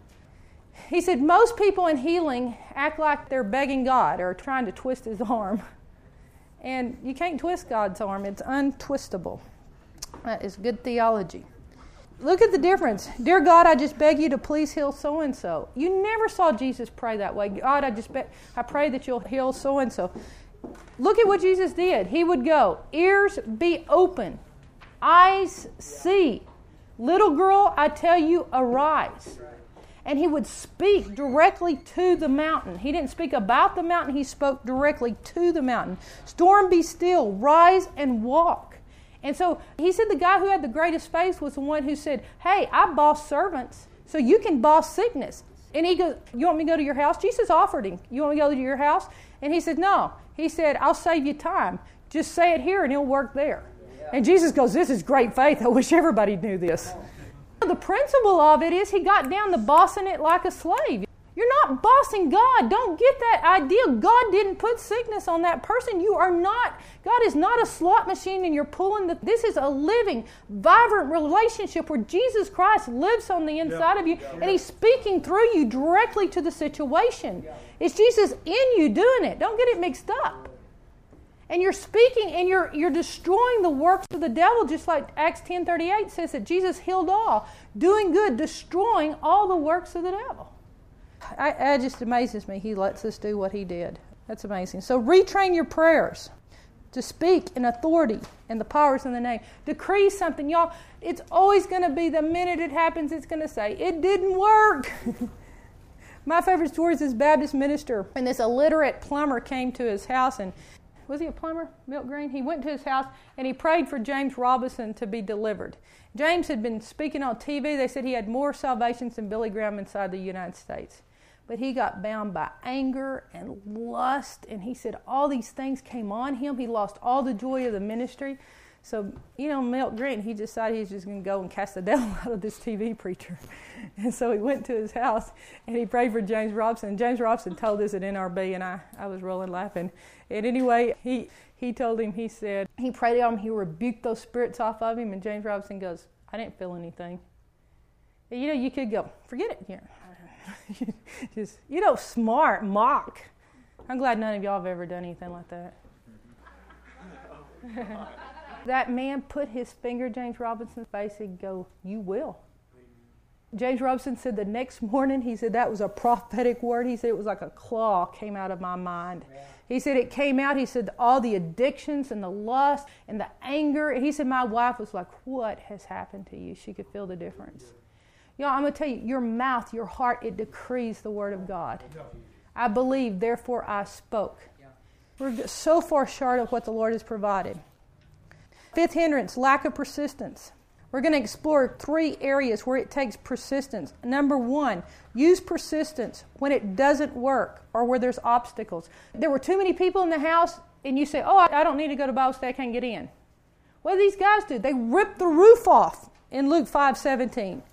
He said most people in healing act like they're begging God or trying to twist his arm. And you can't twist God's arm, it's untwistable. That is good theology. Look at the difference. Dear God, I just beg you to please heal so and so. You never saw Jesus pray that way. God, I just beg, I pray that you'll heal so and so. Look at what Jesus did. He would go, ears be open, eyes see. Little girl, I tell you, arise. And he would speak directly to the mountain. He didn't speak about the mountain, he spoke directly to the mountain. Storm be still, rise and walk. And so he said the guy who had the greatest faith was the one who said, Hey, I boss servants, so you can boss sickness. And he goes, You want me to go to your house? Jesus offered him, You want me to go to your house? And he said, No. He said, I'll save you time. Just say it here and it'll work there. And Jesus goes, This is great faith. I wish everybody knew this. The principle of it is he got down to bossing it like a slave. You're not bossing God. Don't get that idea. God didn't put sickness on that person. You are not, God is not a slot machine and you're pulling the, this is a living, vibrant relationship where Jesus Christ lives on the inside yeah. of you yeah. and He's speaking through you directly to the situation. Yeah. It's Jesus in you doing it. Don't get it mixed up. And you're speaking and you're, you're destroying the works of the devil, just like Acts 10.38 says that Jesus healed all, doing good, destroying all the works of the devil. I, it just amazes me. He lets us do what he did. That's amazing. So retrain your prayers to speak in authority and the powers in the name. Decree something, y'all. It's always going to be the minute it happens, it's going to say, It didn't work. My favorite story is this Baptist minister, and this illiterate plumber came to his house and was he a plumber, Milt Green? He went to his house and he prayed for James Robison to be delivered. James had been speaking on TV. They said he had more salvations than Billy Graham inside the United States. But he got bound by anger and lust, and he said all these things came on him. He lost all the joy of the ministry. So, you know, Milt Green, he decided he was just going to go and cast the devil out of this TV preacher. And so he went to his house and he prayed for James Robison. James Robison told this at NRB, and I, I was rolling laughing. And anyway, he, he told him, he said, he prayed on him, he rebuked those spirits off of him. And James Robison goes, I didn't feel anything. You know, you could go, forget it. Yeah, just, you know, smart, mock. I'm glad none of y'all have ever done anything like that. That man put his finger James Robison's face and go, You will. James Robison said the next morning, he said that was a prophetic word. He said it was like a claw came out of my mind. Yeah. He said it came out. He said all the addictions and the lust and the anger. He said my wife was like, What has happened to you? She could feel the difference. Y'all, I'm going to tell you, your mouth, your heart, it decrees the word of God. I believe, therefore I spoke. We're so far short of what the Lord has provided. Fifth hindrance, lack of persistence. We're going to explore three areas where it takes persistence. Number one, use persistence when it doesn't work or where there's obstacles. There were too many people in the house, and you say, Oh, I don't need to go to Bible study, I can't get in. What do these guys do? They rip the roof off in Luke 5 17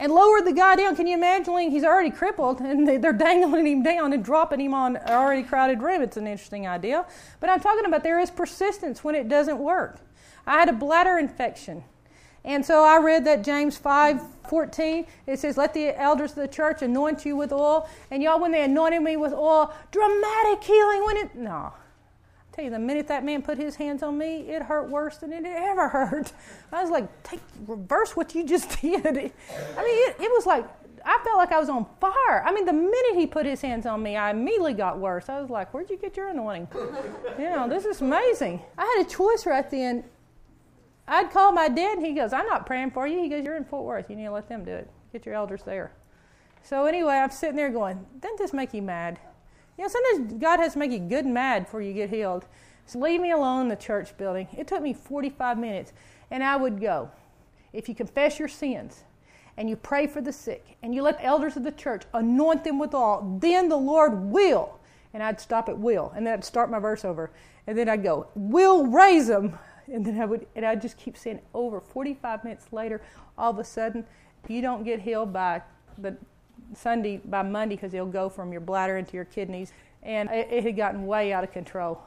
and lowered the guy down. Can you imagine? He's already crippled, and they're dangling him down and dropping him on an already crowded room. It's an interesting idea. But I'm talking about there is persistence when it doesn't work. I had a bladder infection. And so I read that James 5 14, it says, Let the elders of the church anoint you with oil. And y'all, when they anointed me with oil, dramatic healing when it. No, tell you, the minute that man put his hands on me, it hurt worse than it ever hurt. I was like, take reverse what you just did. I mean, it, it was like I felt like I was on fire. I mean, the minute he put his hands on me, I immediately got worse. I was like, where'd you get your anointing? you know, this is amazing. I had a choice right then. I'd call my dad, and he goes, I'm not praying for you. He goes, You're in Fort Worth. You need to let them do it. Get your elders there. So, anyway, I'm sitting there going, Doesn't this make you mad? You know, sometimes God has to make you good and mad before you get healed. So leave me alone in the church building. It took me 45 minutes, and I would go. If you confess your sins and you pray for the sick and you let the elders of the church anoint them with all, then the Lord will. And I'd stop at will, and then I'd start my verse over, and then I'd go, will raise them. And then I would, and I'd just keep saying over 45 minutes later, all of a sudden, you don't get healed by the Sunday by Monday because it'll go from your bladder into your kidneys. And it, it had gotten way out of control.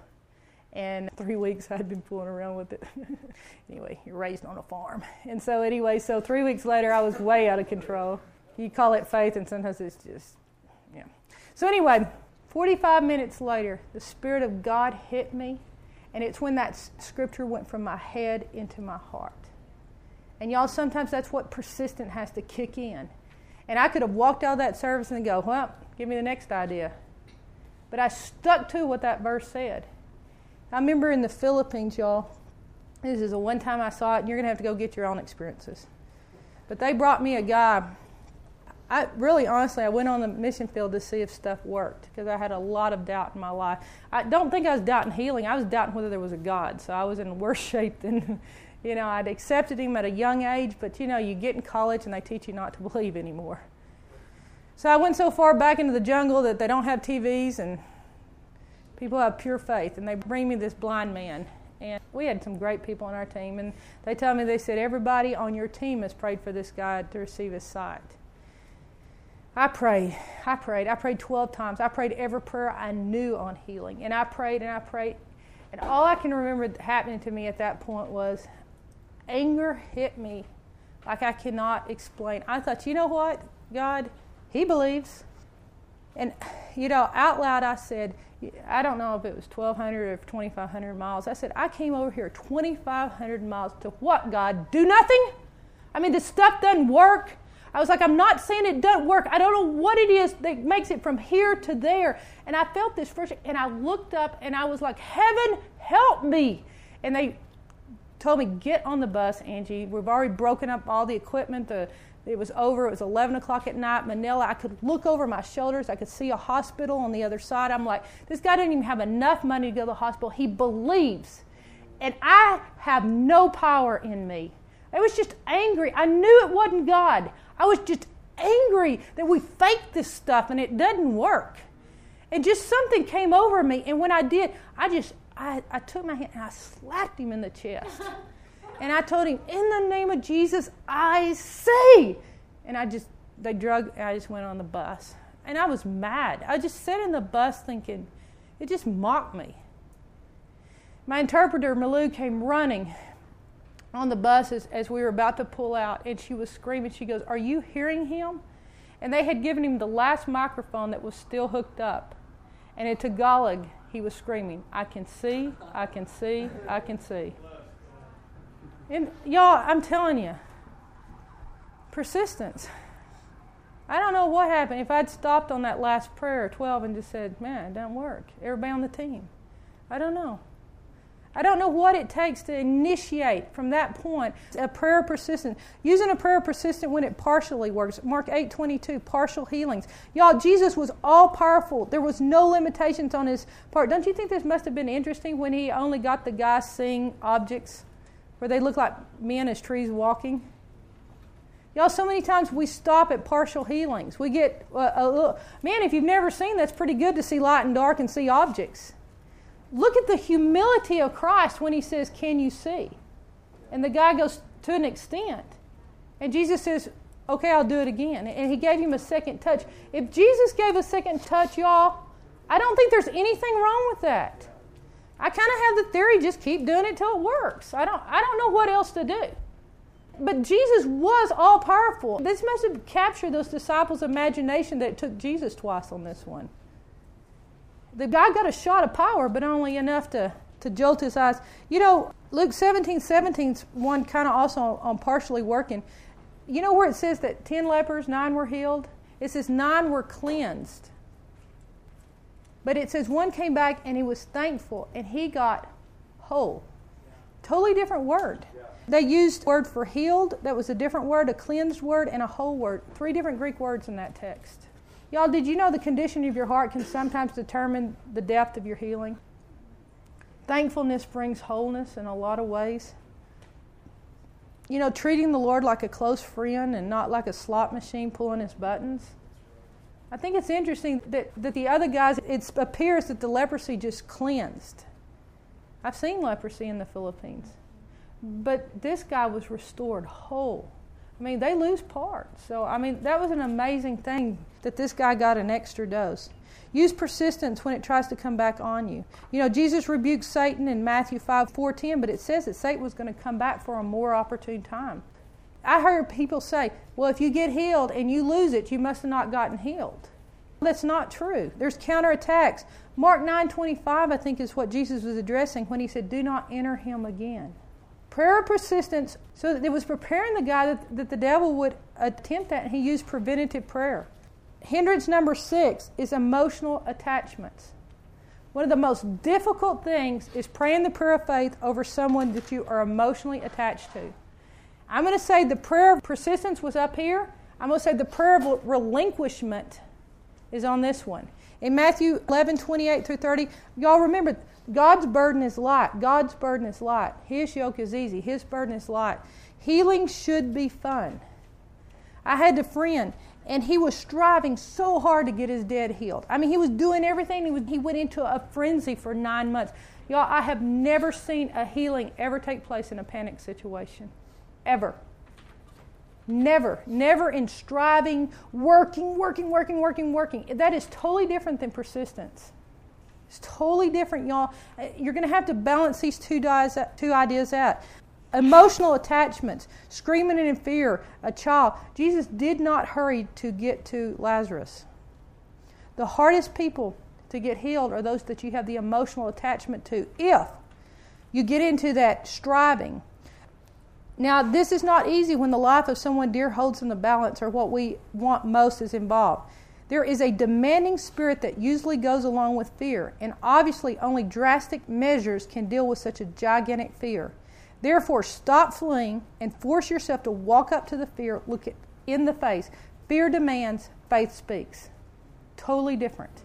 And three weeks I'd been fooling around with it. anyway, you're raised on a farm. And so, anyway, so three weeks later I was way out of control. You call it faith, and sometimes it's just, yeah. So, anyway, 45 minutes later, the Spirit of God hit me. And it's when that scripture went from my head into my heart. And y'all, sometimes that's what persistent has to kick in. And I could have walked out of that service and go, well, give me the next idea. But I stuck to what that verse said. I remember in the Philippines, y'all, this is the one time I saw it, and you're going to have to go get your own experiences. But they brought me a guy. I really, honestly, I went on the mission field to see if stuff worked because I had a lot of doubt in my life. I don't think I was doubting healing. I was doubting whether there was a God. So I was in worse shape than, you know, I'd accepted him at a young age, but you know, you get in college and they teach you not to believe anymore. So I went so far back into the jungle that they don't have TVs and people have pure faith. And they bring me this blind man. And we had some great people on our team. And they tell me, they said, everybody on your team has prayed for this guy to receive his sight. I prayed. I prayed. I prayed 12 times. I prayed every prayer I knew on healing. And I prayed and I prayed. And all I can remember happening to me at that point was anger hit me like I cannot explain. I thought, you know what, God? He believes. And, you know, out loud I said, I don't know if it was 1,200 or 2,500 miles. I said, I came over here 2,500 miles to what, God? Do nothing? I mean, this stuff doesn't work. I was like, I'm not saying it doesn't work. I don't know what it is that makes it from here to there. And I felt this first, and I looked up and I was like, Heaven, help me. And they told me, Get on the bus, Angie. We've already broken up all the equipment, the it was over. It was 11 o'clock at night. Manila, I could look over my shoulders. I could see a hospital on the other side. I'm like, this guy didn't even have enough money to go to the hospital. He believes. And I have no power in me. I was just angry. I knew it wasn't God. I was just angry that we fake this stuff and it doesn't work. And just something came over me. And when I did, I just, I, I took my hand and I slapped him in the chest. And I told him, In the name of Jesus, I say. And I just, they drug, I just went on the bus. And I was mad. I just sat in the bus thinking, it just mocked me. My interpreter, Malou, came running on the bus as, as we were about to pull out, and she was screaming. She goes, Are you hearing him? And they had given him the last microphone that was still hooked up. And in Tagalog, he was screaming, I can see, I can see, I can see. And y'all, I'm telling you, persistence. I don't know what happened if I'd stopped on that last prayer, 12, and just said, man, it doesn't work. Everybody on the team. I don't know. I don't know what it takes to initiate from that point a prayer persistent. Using a prayer persistent when it partially works. Mark 8 22, partial healings. Y'all, Jesus was all powerful. There was no limitations on his part. Don't you think this must have been interesting when he only got the guy seeing objects? where they look like men as trees walking. Y'all, so many times we stop at partial healings. We get uh, a little, man, if you've never seen that's pretty good to see light and dark and see objects. Look at the humility of Christ when he says, Can you see? And the guy goes, To an extent. And Jesus says, Okay, I'll do it again. And he gave him a second touch. If Jesus gave a second touch, y'all, I don't think there's anything wrong with that. I kind of have the theory just keep doing it till it works. I don't, I don't know what else to do. But Jesus was all powerful. This must have captured those disciples' imagination that it took Jesus twice on this one. The guy got a shot of power, but only enough to, to jolt his eyes. You know, Luke 17 17 one kind of also on, on partially working. You know where it says that 10 lepers, nine were healed? It says nine were cleansed. But it says one came back and he was thankful and he got whole. Totally different word. They used word for healed, that was a different word, a cleansed word, and a whole word. Three different Greek words in that text. Y'all, did you know the condition of your heart can sometimes determine the depth of your healing? Thankfulness brings wholeness in a lot of ways. You know, treating the Lord like a close friend and not like a slot machine pulling his buttons. I think it's interesting that, that the other guys, it appears that the leprosy just cleansed. I've seen leprosy in the Philippines. But this guy was restored whole. I mean, they lose parts. So, I mean, that was an amazing thing that this guy got an extra dose. Use persistence when it tries to come back on you. You know, Jesus rebuked Satan in Matthew 5 410, but it says that Satan was going to come back for a more opportune time. I heard people say, well, if you get healed and you lose it, you must have not gotten healed. That's not true. There's counterattacks. Mark 9:25 I think is what Jesus was addressing when he said, "Do not enter him again." Prayer of persistence, so it was preparing the guy that, that the devil would attempt that, and he used preventative prayer. Hindrance number six is emotional attachments. One of the most difficult things is praying the prayer of faith over someone that you are emotionally attached to. I'm going to say the prayer of persistence was up here. I'm going to say the prayer of relinquishment is on this one. In Matthew 11, 28 through 30, y'all remember, God's burden is light. God's burden is light. His yoke is easy. His burden is light. Healing should be fun. I had a friend, and he was striving so hard to get his dad healed. I mean, he was doing everything. He, was, he went into a frenzy for nine months. Y'all, I have never seen a healing ever take place in a panic situation. Ever. Never, never in striving, working, working, working, working, working. That is totally different than persistence. It's totally different, y'all. Eh, you're going to have to balance these two, dies, uh, two ideas out. Emotional attachments, screaming in fear, a child. Jesus did not hurry to get to Lazarus. The hardest people to get healed are those that you have the emotional attachment to. If you get into that striving, now, this is not easy when the life of someone dear holds in the balance or what we want most is involved. There is a demanding spirit that usually goes along with fear, and obviously, only drastic measures can deal with such a gigantic fear. Therefore, stop fleeing and force yourself to walk up to the fear, look it in the face. Fear demands, faith speaks. Totally different.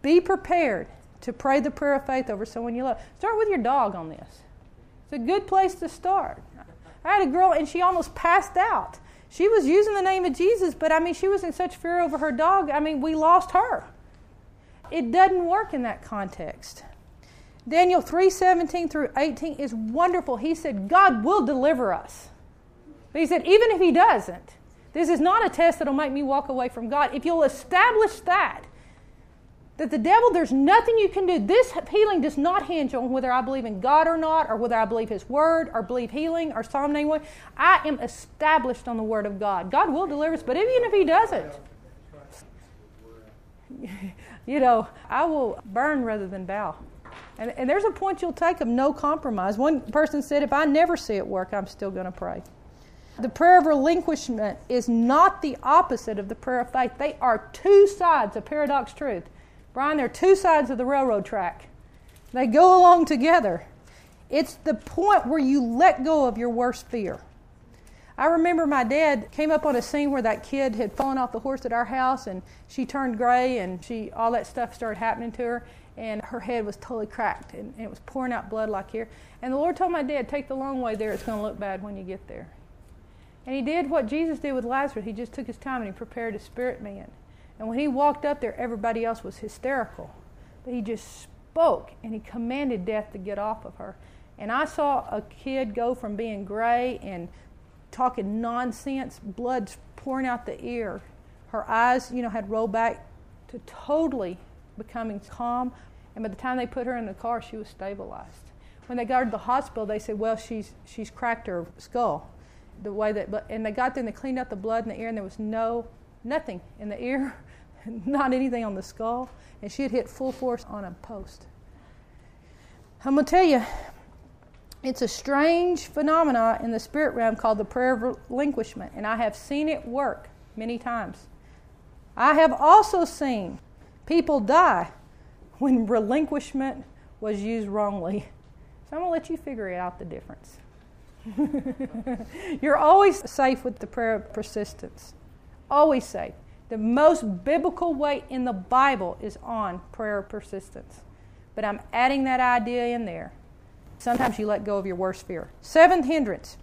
Be prepared to pray the prayer of faith over someone you love. Start with your dog on this. It's a good place to start. I had a girl and she almost passed out. She was using the name of Jesus, but I mean, she was in such fear over her dog. I mean, we lost her. It doesn't work in that context. Daniel 3:17 through 18 is wonderful. He said, God will deliver us. But he said, even if he doesn't, this is not a test that'll make me walk away from God. If you'll establish that, that the devil, there's nothing you can do. This healing does not hinge on whether I believe in God or not, or whether I believe His Word, or believe healing, or Psalm 91. I am established on the Word of God. God will deliver us, but even if He doesn't, you know, I will burn rather than bow. And, and there's a point you'll take of no compromise. One person said, if I never see it work, I'm still going to pray. The prayer of relinquishment is not the opposite of the prayer of faith. They are two sides of paradox truth. Brian, there are two sides of the railroad track. They go along together. It's the point where you let go of your worst fear. I remember my dad came up on a scene where that kid had fallen off the horse at our house and she turned gray and she all that stuff started happening to her and her head was totally cracked and, and it was pouring out blood like here. And the Lord told my dad, take the long way there, it's going to look bad when you get there. And he did what Jesus did with Lazarus. He just took his time and he prepared his spirit man. And when he walked up there, everybody else was hysterical. But he just spoke and he commanded death to get off of her. And I saw a kid go from being gray and talking nonsense, blood pouring out the ear. Her eyes, you know, had rolled back to totally becoming calm. And by the time they put her in the car, she was stabilized. When they got her to the hospital, they said, "Well, she's she's cracked her skull." The way that, and they got there and they cleaned out the blood in the ear, and there was no nothing in the ear not anything on the skull, and she had hit full force on a post. I'm going to tell you, it's a strange phenomena in the spirit realm called the prayer of relinquishment, and I have seen it work many times. I have also seen people die when relinquishment was used wrongly. So I'm going to let you figure out the difference. You're always safe with the prayer of persistence. Always safe. The most biblical way in the Bible is on prayer persistence. But I'm adding that idea in there. Sometimes you let go of your worst fear. Seventh hindrance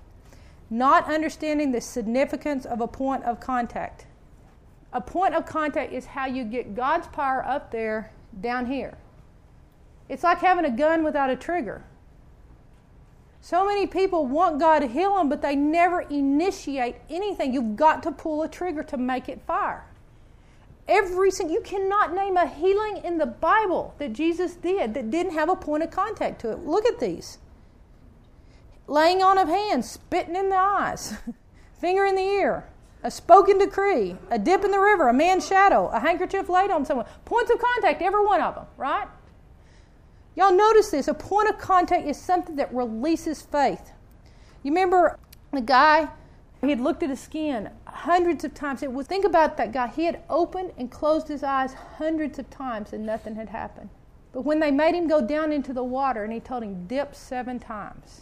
not understanding the significance of a point of contact. A point of contact is how you get God's power up there, down here. It's like having a gun without a trigger. So many people want God to heal them, but they never initiate anything. You've got to pull a trigger to make it fire. Every single, you cannot name a healing in the Bible that Jesus did that didn't have a point of contact to it. Look at these laying on of hands, spitting in the eyes, finger in the ear, a spoken decree, a dip in the river, a man's shadow, a handkerchief laid on someone. Points of contact, every one of them, right? Y'all notice this. A point of contact is something that releases faith. You remember the guy? He had looked at his skin hundreds of times. It was think about that guy. He had opened and closed his eyes hundreds of times and nothing had happened. But when they made him go down into the water and he told him dip seven times.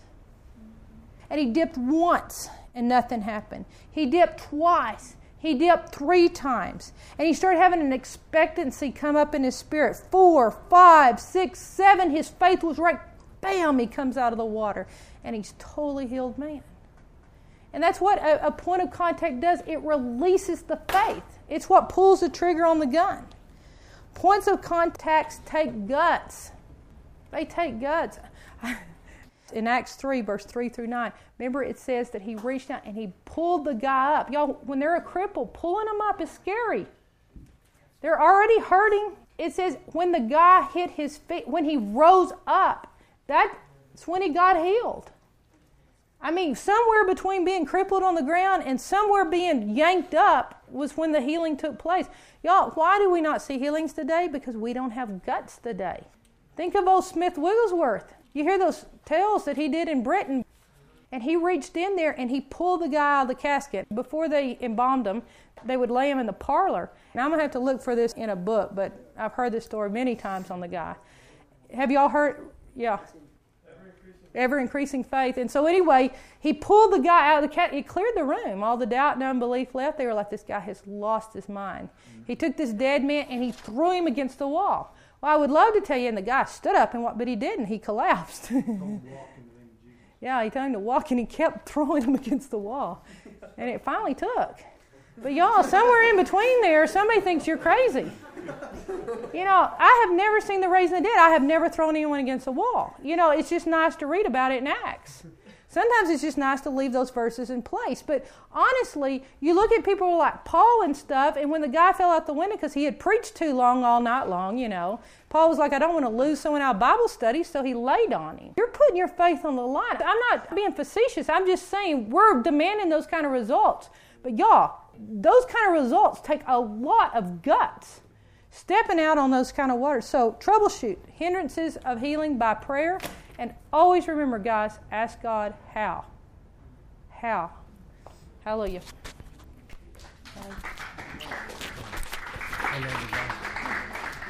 And he dipped once and nothing happened. He dipped twice. He dipped three times. And he started having an expectancy come up in his spirit. Four, five, six, seven. His faith was right. Bam, he comes out of the water. And he's totally healed man. And that's what a, a point of contact does it releases the faith, it's what pulls the trigger on the gun. Points of contacts take guts. They take guts. In Acts 3, verse 3 through 9, remember it says that he reached out and he pulled the guy up. Y'all, when they're a cripple, pulling them up is scary. They're already hurting. It says when the guy hit his feet, when he rose up, that's when he got healed. I mean, somewhere between being crippled on the ground and somewhere being yanked up was when the healing took place. Y'all, why do we not see healings today? Because we don't have guts today. Think of old Smith Wigglesworth. You hear those tales that he did in Britain. And he reached in there and he pulled the guy out of the casket. Before they embalmed him, they would lay him in the parlor. And I'm going to have to look for this in a book, but I've heard this story many times on the guy. Have y'all heard? Yeah ever increasing faith. And so, anyway, he pulled the guy out of the cat. He cleared the room. All the doubt and unbelief left. They were like, this guy has lost his mind. He took this dead man and he threw him against the wall. Well, I would love to tell you, and the guy stood up, and what, but he didn't. He collapsed. yeah, he told him to walk, and he kept throwing him against the wall. And it finally took. But y'all, somewhere in between there, somebody thinks you're crazy. You know, I have never seen the raising the dead. I have never thrown anyone against a wall. You know, it's just nice to read about it in Acts. Sometimes it's just nice to leave those verses in place. But honestly, you look at people like Paul and stuff, and when the guy fell out the window because he had preached too long all night long, you know, Paul was like, I don't want to lose someone out of Bible study, so he laid on him. You're putting your faith on the line. I'm not being facetious. I'm just saying we're demanding those kind of results. But y'all, those kind of results take a lot of guts stepping out on those kind of waters. So, troubleshoot hindrances of healing by prayer. And always remember, guys, ask God how. How. Hallelujah.